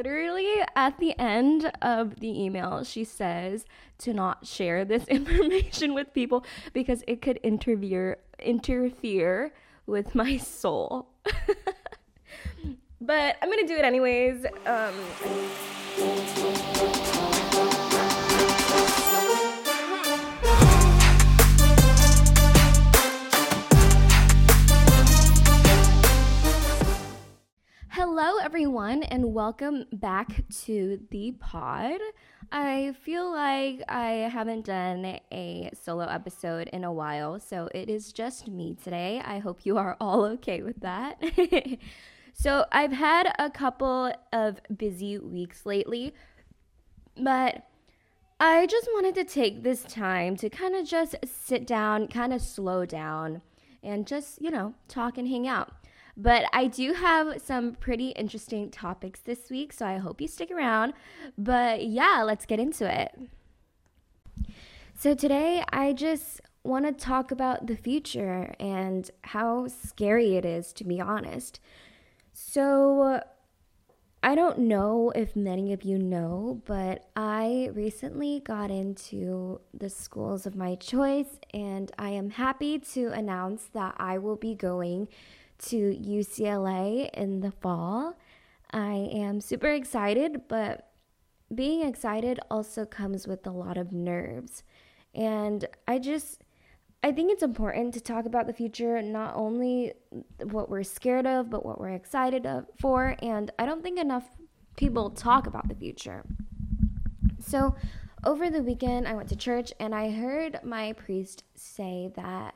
literally at the end of the email, she says to not share this information with people because it could interfere interfere with my soul. but I'm gonna do it anyways. Um, Hello, everyone, and welcome back to the pod. I feel like I haven't done a solo episode in a while, so it is just me today. I hope you are all okay with that. so, I've had a couple of busy weeks lately, but I just wanted to take this time to kind of just sit down, kind of slow down, and just, you know, talk and hang out. But I do have some pretty interesting topics this week, so I hope you stick around. But yeah, let's get into it. So today, I just want to talk about the future and how scary it is, to be honest. So, I don't know if many of you know, but I recently got into the schools of my choice, and I am happy to announce that I will be going to UCLA in the fall. I am super excited, but being excited also comes with a lot of nerves. And I just, I think it's important to talk about the future, not only what we're scared of, but what we're excited of, for. And I don't think enough people talk about the future. So, over the weekend, I went to church and I heard my priest say that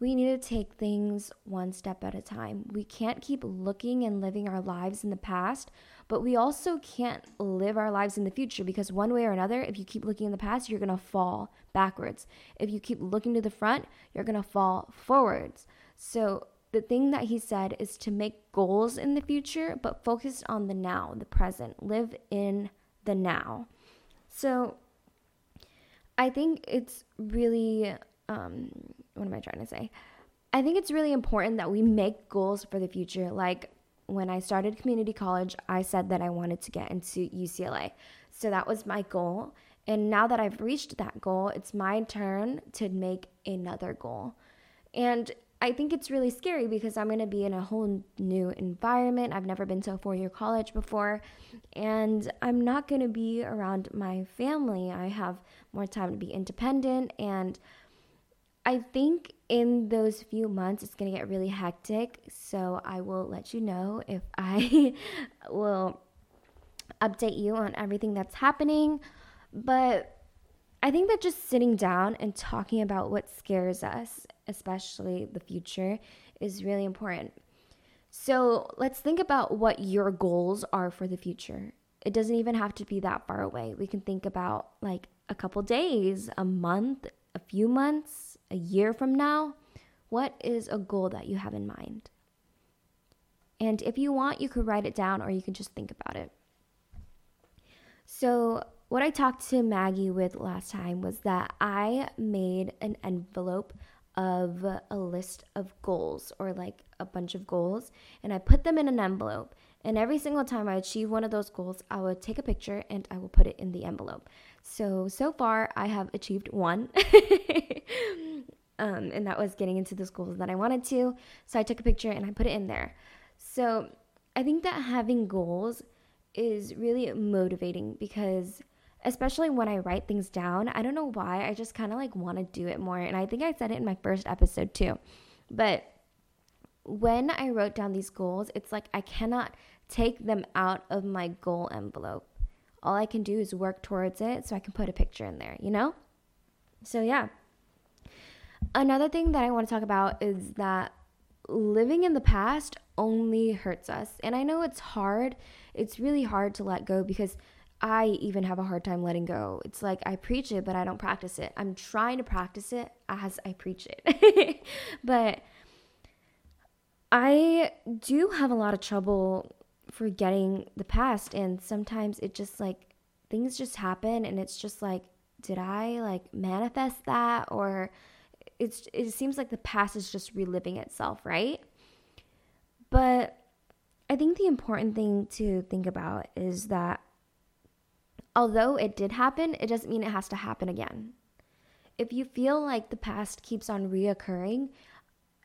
we need to take things one step at a time. We can't keep looking and living our lives in the past, but we also can't live our lives in the future because, one way or another, if you keep looking in the past, you're to fall backwards. If you keep looking to the front, you're to fall forwards. So, the thing that he said is to make goals in the future, but focus on the now, the present. Live in the now. So, I think it's really um, what am I trying to say? I think it's really important that we make goals for the future. Like when I started community college, I said that I wanted to get into UCLA. So that was my goal. And now that I've reached that goal, it's my turn to make another goal. And I think it's really scary because I'm going to be in a whole new environment. I've never been to a four year college before, and I'm not going to be around my family. I have more time to be independent and I think in those few months it's going to get really hectic. So I will let you know if I will update you on everything that's happening. But I think that just sitting down and talking about what scares us, especially the future, is really important. So let's think about what your goals are for the future. It doesn't even have to be that far away. We can think about like a couple days, a month, a few months, a year from now, what is a goal that you have in mind? And if you want, you could write it down or you can just think about it. So, what I talked to Maggie with last time was that I made an envelope of a list of goals or like a bunch of goals and I put them in an envelope. And every single time I achieve one of those goals, I would take a picture and I will put it in the envelope. So, so far, I have achieved one. um, and that was getting into the schools that I wanted to. So, I took a picture and I put it in there. So, I think that having goals is really motivating because especially when I write things down, I don't know why, I just kind of like want to do it more. And I think I said it in my first episode too. But when I wrote down these goals, it's like I cannot take them out of my goal envelope all I can do is work towards it so I can put a picture in there, you know? So, yeah. Another thing that I want to talk about is that living in the past only hurts us. And I know it's hard. It's really hard to let go because I even have a hard time letting go. It's like I preach it, but I don't practice it. I'm trying to practice it as I preach it. but I do have a lot of trouble forgetting the past and sometimes it just like things just happen and it's just like did I like manifest that or it's it seems like the past is just reliving itself, right? But I think the important thing to think about is that although it did happen, it doesn't mean it has to happen again. If you feel like the past keeps on reoccurring,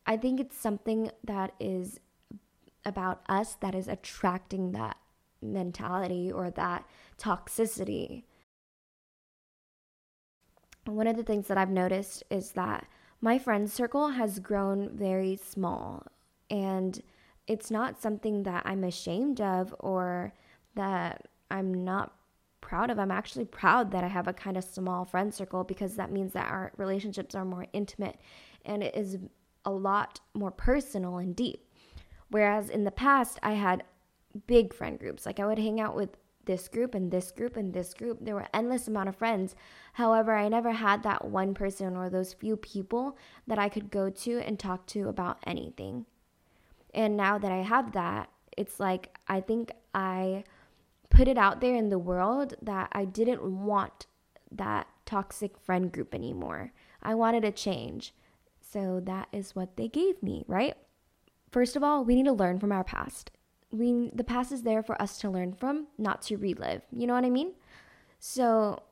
I think it's something that is about us that is attracting that mentality or that toxicity. One of the things that I've noticed is that my friend circle has grown very small and it's not something that I'm ashamed of or that I'm not proud of. I'm actually proud that I have a kind of small friend circle because that means that our relationships are more intimate and it is a lot more personal and deep. Whereas in the past, I had big friend groups. Like I would hang out with this group and this group and this group. There were endless amount of friends. However, I never had that one person or those few people that I could go to and talk to about anything. And now that I have that, it's like I think I put it out there in the world that I didn't want that toxic friend group anymore. I wanted a change. So that is what they gave me, right? First of all, we need to learn from our past. We the past is there for us to learn from, not to relive. You know what I mean? So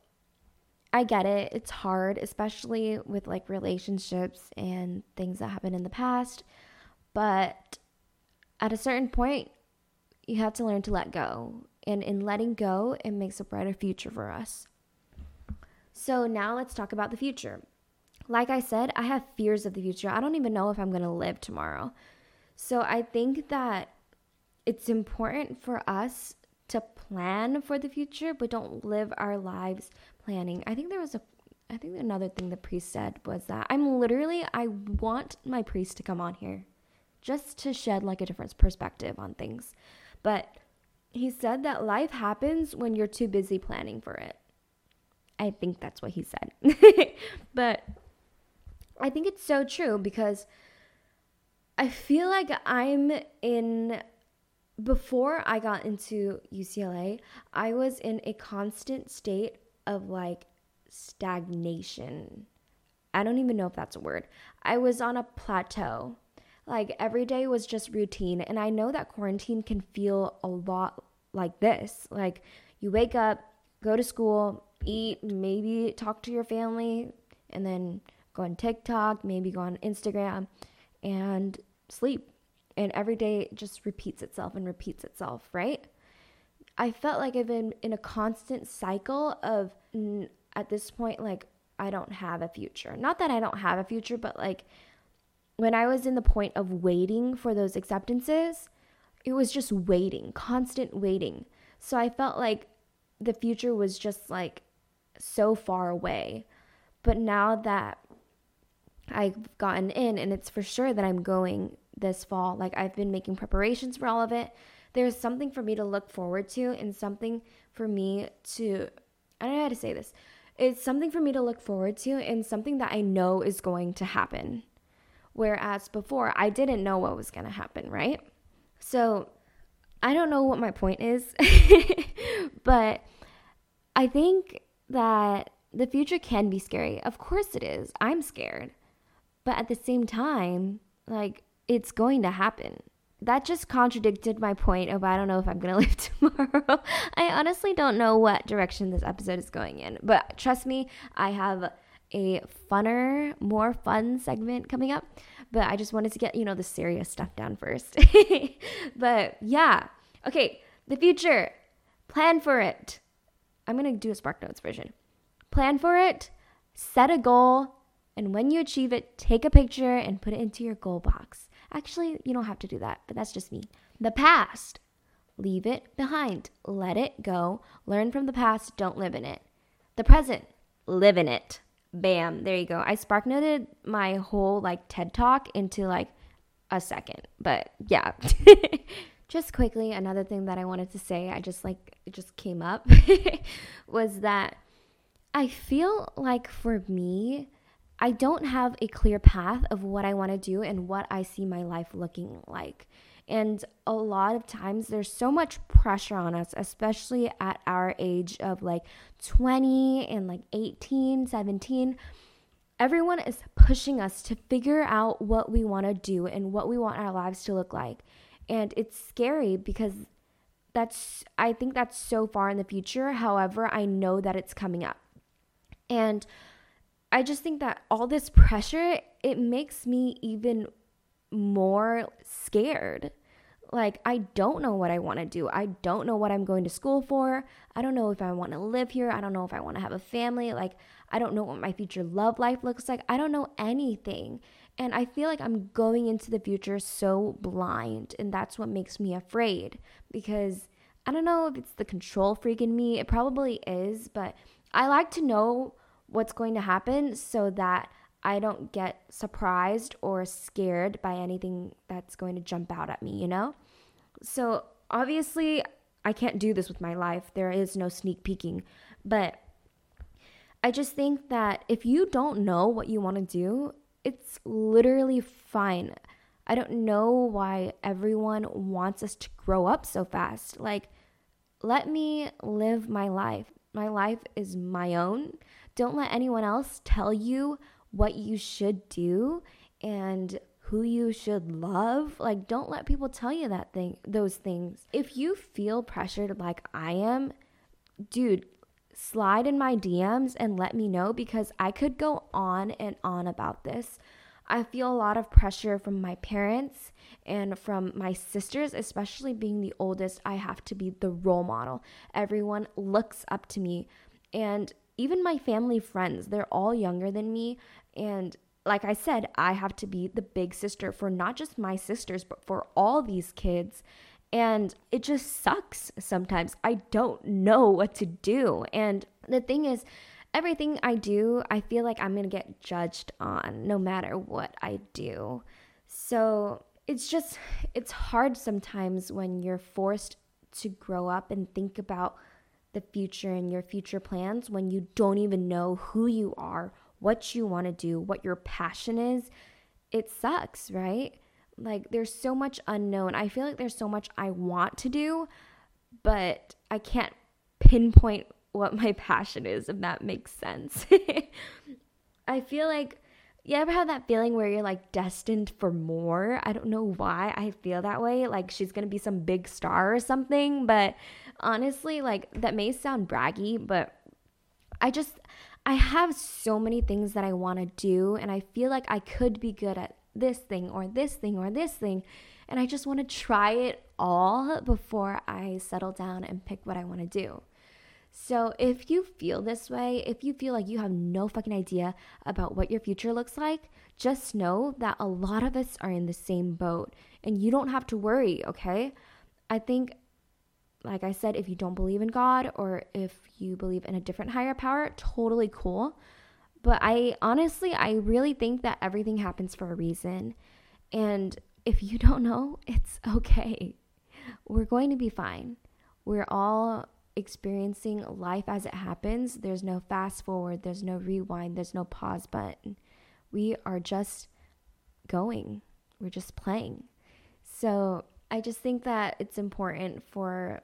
I get it. It's hard, especially with like relationships and things that happened in the past. But at a certain point, you have to learn to let go. And in letting go, it makes a brighter future for us. So now let's talk about the future. Like I said, I have fears of the future. I don't even know if I'm going to live tomorrow. So I think that it's important for us to plan for the future, but don't live our lives planning. I think there was a I think another thing the priest said was that I'm literally I want my priest to come on here just to shed like a different perspective on things. But he said that life happens when you're too busy planning for it. I think that's what he said. but I think it's so true because I feel like I'm in before I got into UCLA, I was in a constant state of like stagnation. I don't even know if that's a word. I was on a plateau. Like every day was just routine. And I know that quarantine can feel a lot like this. Like you wake up, go to school, eat, maybe talk to your family, and then go on TikTok, maybe go on Instagram, and sleep. And every day just repeats itself and repeats itself, right? I felt like I've been in a constant cycle of, at this point, like, I don't have a future. Not that I don't have a future, but like, when I was in the point of waiting for those acceptances, it was just waiting, constant waiting. So I felt like the future was just like so far away. But now that I've gotten in and it's for sure that I'm going this fall, like I've been making preparations for all of it, there's something for me to look forward to and something for me to I don't know how to say this. It's something for me to look forward to and something that I know is going to happen. Whereas before, I didn't know what was going to happen, right? So I don't know what my point is, but I think that the future can be scary. Of course it is. I'm scared. But at the same time, like, it's going to happen. That just contradicted my point of I don't know if I'm going to live tomorrow. I honestly don't know what direction this episode is going in. But trust me, I have a funner, more fun segment coming up. But I just wanted to get, you know, the serious stuff down first. but yeah. Okay, the future. Plan for it. I'm going to do a Spark Notes version. Plan for it, set a goal, and when you achieve it, take a picture and put it into your goal box. Actually, you don't have to do that, but that's just me. The past. Leave it behind. Let it go. Learn from the past. Don't live in it. The present. Live in it. Bam, there you go. I spark noted my whole like TED talk into like a second. But yeah. just quickly, another thing that I wanted to say, I just like it just came up was that I feel like for me, I don't have a clear path of what I want to do and what I see my life looking like. And a lot of times there's so much pressure on us, especially at our age of like 20 and like 18, 17. Everyone is pushing us to figure out what we want to do and what we want our lives to look like. And it's scary because that's, I think that's so far in the future. However, I know that it's coming up. And I just think that all this pressure, it makes me even more scared. Like, I don't know what I want to do. I don't know what I'm going to school for. I don't know if I want to live here. I don't know if I want to have a family. Like, I don't know what my future love life looks like. I don't know anything. And I feel like I'm going into the future so blind. And that's what makes me afraid because I don't know if it's the control freak in me. It probably is. But I like to know what's going to happen so that I don't get surprised or scared by anything that's going to jump out at me, you know? So obviously, I can't do this with my life. There is no sneak peeking. But I just think that if you don't know what you want to do, it's literally fine. I don't know why everyone wants us to grow up so fast. Like, let me live my life. My life is my own. Don't let anyone else tell you what you should do and who you should love. Like don't let people tell you that thing those things. If you feel pressured like I am, dude, slide in my DMs and let me know because I could go on and on about this. I feel a lot of pressure from my parents and from my sisters, especially being the oldest. I have to be the role model. Everyone looks up to me. And even my family friends, they're all younger than me. And like I said, I have to be the big sister for not just my sisters, but for all these kids. And it just sucks sometimes. I don't know what to do. And the thing is, everything I do, I feel like I'm going to get judged on no matter what I do. So it's just, it's hard sometimes when you're forced to grow up and think about the future and your future plans when you don't even know who you are, what you want to do, what your passion is. It sucks, right? Like there's so much unknown. I feel like there's so much I want to do, but I can't pinpoint what my passion is, if that makes sense. I feel like you ever have that feeling where you're like destined for more? I don't know why I feel that way. Like she's gonna be some big star or something, but honestly, like that may sound braggy, but I just I have so many things that I want to do and I feel like I could be good at this thing or this thing or this thing and I just want to try it all before I settle down and pick what I want to do. So, if you feel this way, if you feel like you have no fucking idea about what your future looks like, just know that a lot of us are in the same boat and you don't have to worry, okay? I think like I said, if you don't believe in God or if you believe in a different higher power, totally cool. But I honestly, I really think that everything happens for a reason. And if you don't know, it's okay. We're going to be fine. We're all experiencing life as it happens. There's no fast forward, there's no rewind, there's no pause button. We are just going, we're just playing. So I just think that it's important for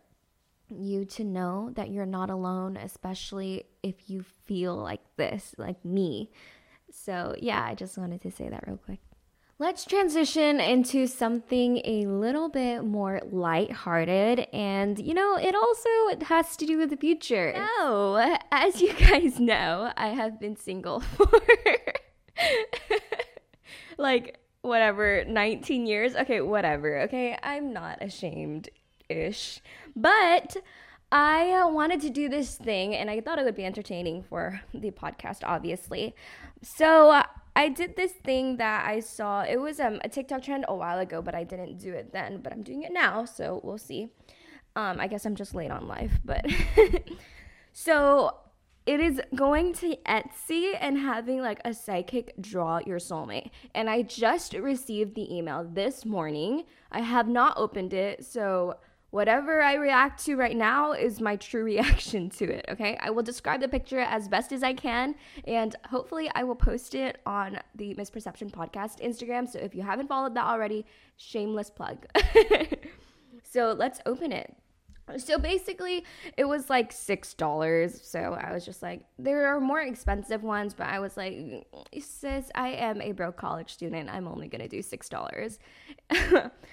you to know that you're not alone, especially if you feel like this, like me. So, yeah, I just wanted to say that real quick. Let's transition into something a little bit more lighthearted. And, you know, it also has to do with the future. So, as you guys know, I have been single for like whatever, 19 years. Okay, whatever. Okay, I'm not ashamed ish. But I uh, wanted to do this thing and I thought it would be entertaining for the podcast, obviously. So uh, I did this thing that I saw. It was um, a TikTok trend a while ago, but I didn't do it then. But I'm doing it now, so we'll see. Um, I guess I'm just late on life, but so it is going to Etsy and having like a psychic draw your soulmate. And I just received the email this morning. I have not opened it, so Whatever I react to right now is my true reaction to it, okay? I will describe the picture as best as I can, and hopefully, I will post it on the Misperception Podcast Instagram. So if you haven't followed that already, shameless plug. so let's open it. So basically, it was like $6. So I was just like, there are more expensive ones, but I was like, sis, I am a broke college student. I'm only going to do $6.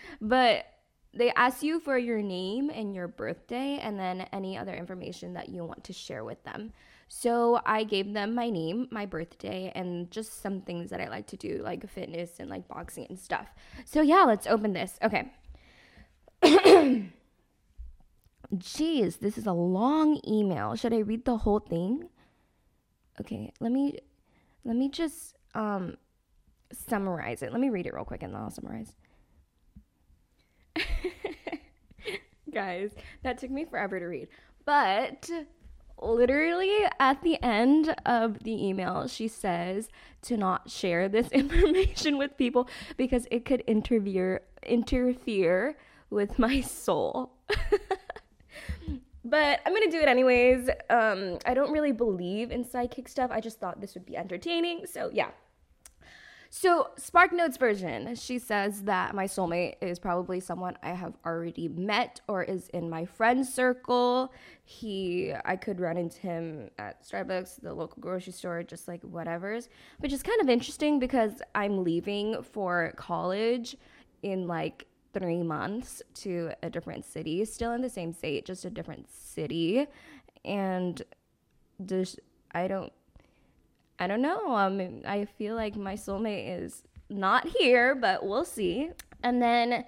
but they ask you for your name and your birthday and then any other information that you want to share with them. So I gave them my name, my birthday, and just some things that I like to do, like fitness and like boxing and stuff. So yeah, let's open this. Okay. Jeez, this is a long email. Should I read the whole thing? Okay, let me let me just um summarize it. Let me read it real quick and then I'll summarize. Guys, that took me forever to read. But literally at the end of the email, she says to not share this information with people because it could interfere interfere with my soul. but I'm gonna do it anyways. Um, I don't really believe in psychic stuff. I just thought this would be entertaining. So yeah, so, Spark Notes version, she says that my soulmate is probably someone I have already met or is in my friend circle. He, I could run into him at Starbucks, the local grocery store, just like whatever's, which is kind of interesting because I'm leaving for college in like three months to a different city, still in the same state, just a different city. And just, I don't I don't know. Um, I feel like my soulmate is not here, but we'll see. And then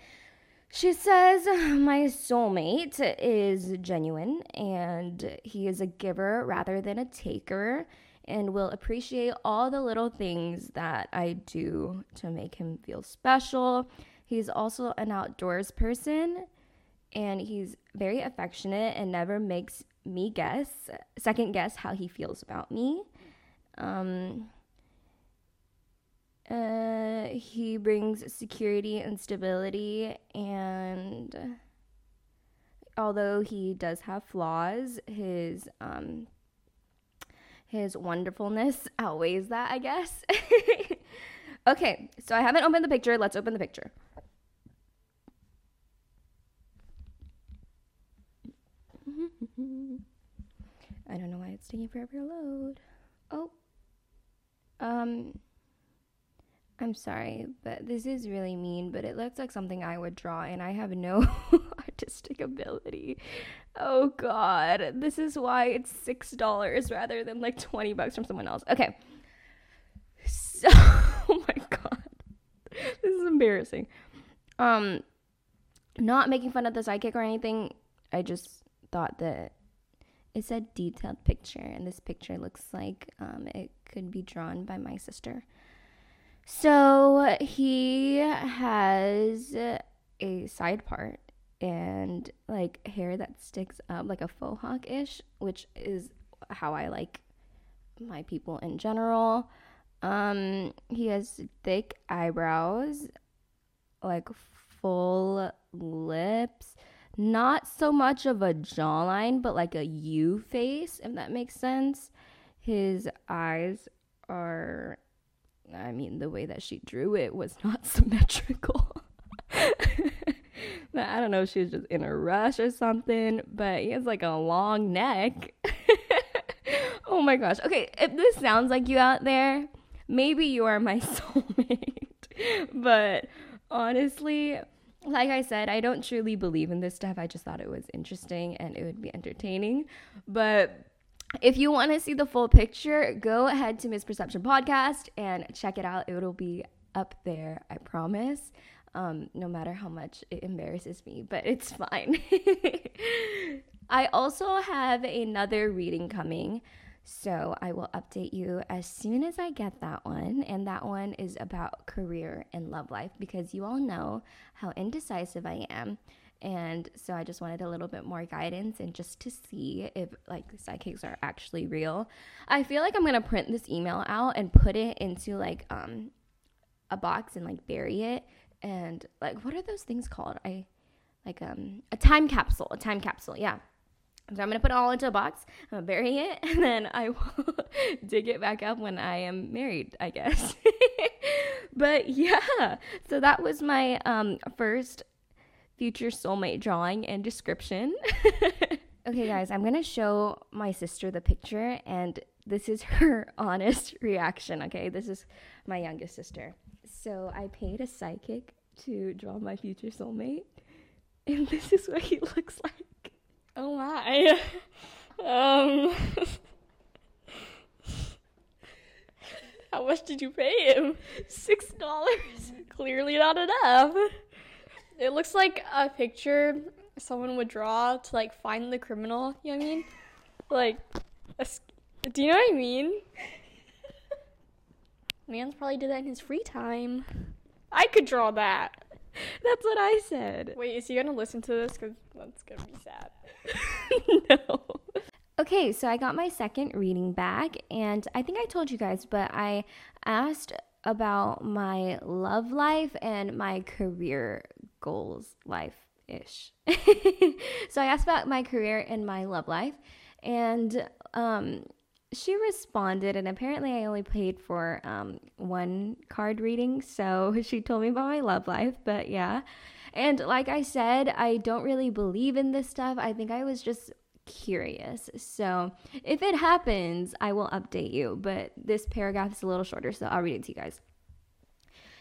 she says, My soulmate is genuine and he is a giver rather than a taker and will appreciate all the little things that I do to make him feel special. He's also an outdoors person and he's very affectionate and never makes me guess, second guess how he feels about me. Um, uh, he brings security and stability, and although he does have flaws, his um, his wonderfulness outweighs that, I guess. okay, so I haven't opened the picture. Let's open the picture. I don't know why it's taking forever to load. Oh. Um, I'm sorry, but this is really mean, but it looks like something I would draw, and I have no artistic ability. Oh god, this is why it's six dollars rather than like twenty bucks from someone else. Okay. So, oh my god, this is embarrassing. Um, not making fun of the sidekick or anything. I just thought that it's a detailed picture, and this picture looks like um, it could be drawn by my sister. So he has a side part and like hair that sticks up like a faux hawk ish, which is how I like my people in general. Um, he has thick eyebrows, like full lips not so much of a jawline, but like a U face, if that makes sense. His eyes are, I mean, the way that she drew it was not symmetrical. I don't know if she was just in a rush or something, but he has like a long neck. oh my gosh. Okay, if this sounds like you out there, maybe you are my soulmate. but honestly, like I said, I don't truly believe in this stuff. I just thought it was interesting and it would be entertaining. But if you want to see the full picture, go ahead to Misperception Podcast and check it out. It'll be up there, I promise. Um, no matter how much it embarrasses me, but it's fine. I also have another reading coming so I will update you as soon as I get that one. And that one is about career and love life because you all know how indecisive I am. And so I just wanted a little bit more guidance and just to see if like psychics are actually real. I feel like I'm gonna print this email out and put it into like um a box and like bury it and like what are those things called? I like um a time capsule, a time capsule, yeah. So I'm gonna put it all into a box, I'm gonna bury it, and then I will dig it back up when I am married, I guess. but yeah, so that was my um, first future soulmate drawing and description. okay, guys, I'm gonna show my sister the picture, and this is her honest reaction. Okay, this is my youngest sister. So I paid a psychic to draw my future soulmate And this is what he looks like. Oh my. Um. How much did you pay him? Six dollars. Clearly not enough. It looks like a picture someone would draw to like find the criminal. You know what I mean? Like, a, do you know what I mean? Man's probably did that in his free time. I could draw that. That's what I said. Wait, is he gonna listen to this? Cause that's gonna be sad. no. Okay, so I got my second reading back, and I think I told you guys, but I asked about my love life and my career goals life ish. so I asked about my career and my love life, and um, she responded, and apparently I only paid for um, one card reading, so she told me about my love life, but yeah. And like I said, I don't really believe in this stuff. I think I was just curious. So if it happens, I will update you. But this paragraph is a little shorter, so I'll read it to you guys.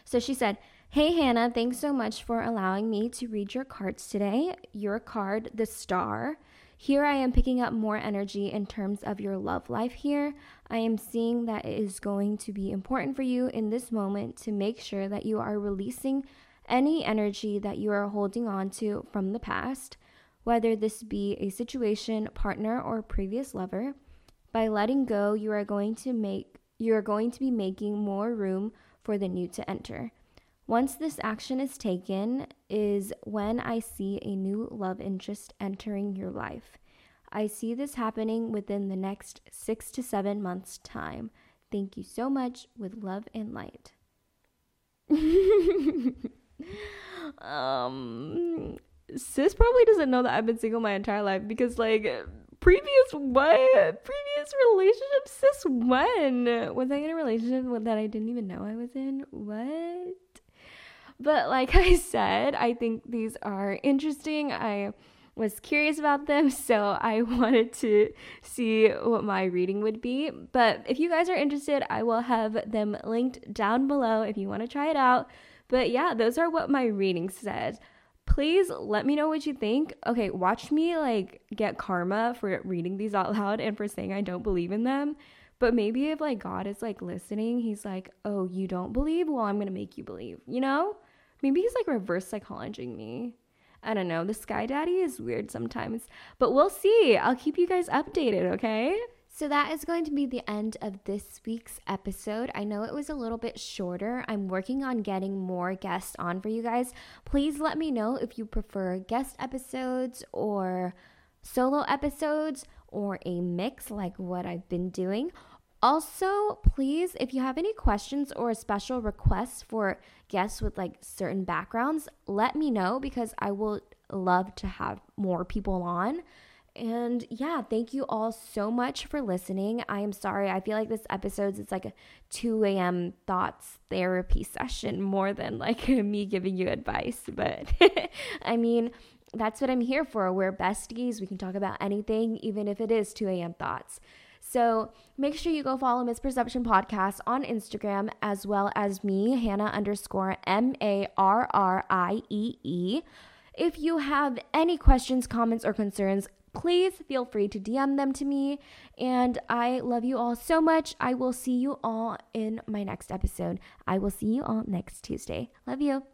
So she said, Hey Hannah, thanks so much for allowing me to read your cards today. Your card, the star. Here I am picking up more energy in terms of your love life here. I am seeing that it is going to be important for you in this moment to make sure that you are releasing any energy that you are holding on to from the past whether this be a situation, partner, or previous lover. By letting go, you are going to make you are going to be making more room for the new to enter. Once this action is taken is when I see a new love interest entering your life. I see this happening within the next 6 to 7 months time. Thank you so much with love and light. um sis probably doesn't know that I've been single my entire life because like previous what previous relationship sis when was I in a relationship that I didn't even know I was in what but like I said I think these are interesting I was curious about them so I wanted to see what my reading would be but if you guys are interested I will have them linked down below if you want to try it out but yeah those are what my reading said please let me know what you think. Okay, watch me like get karma for reading these out loud and for saying I don't believe in them. But maybe if like God is like listening, he's like, "Oh, you don't believe? Well, I'm going to make you believe." You know? Maybe he's like reverse psychologizing me. I don't know. The Sky Daddy is weird sometimes, but we'll see. I'll keep you guys updated, okay? So that is going to be the end of this week's episode. I know it was a little bit shorter. I'm working on getting more guests on for you guys. Please let me know if you prefer guest episodes or solo episodes or a mix like what I've been doing. Also, please, if you have any questions or special requests for guests with like certain backgrounds, let me know because I will love to have more people on. And yeah, thank you all so much for listening. I am sorry. I feel like this episode's it's like a 2 a.m. thoughts therapy session more than like me giving you advice. But I mean, that's what I'm here for. We're besties. We can talk about anything, even if it is 2 a.m. thoughts. So make sure you go follow Misperception Podcast on Instagram as well as me, Hannah underscore M A R R I E E. If you have any questions, comments, or concerns, please feel free to DM them to me. And I love you all so much. I will see you all in my next episode. I will see you all next Tuesday. Love you.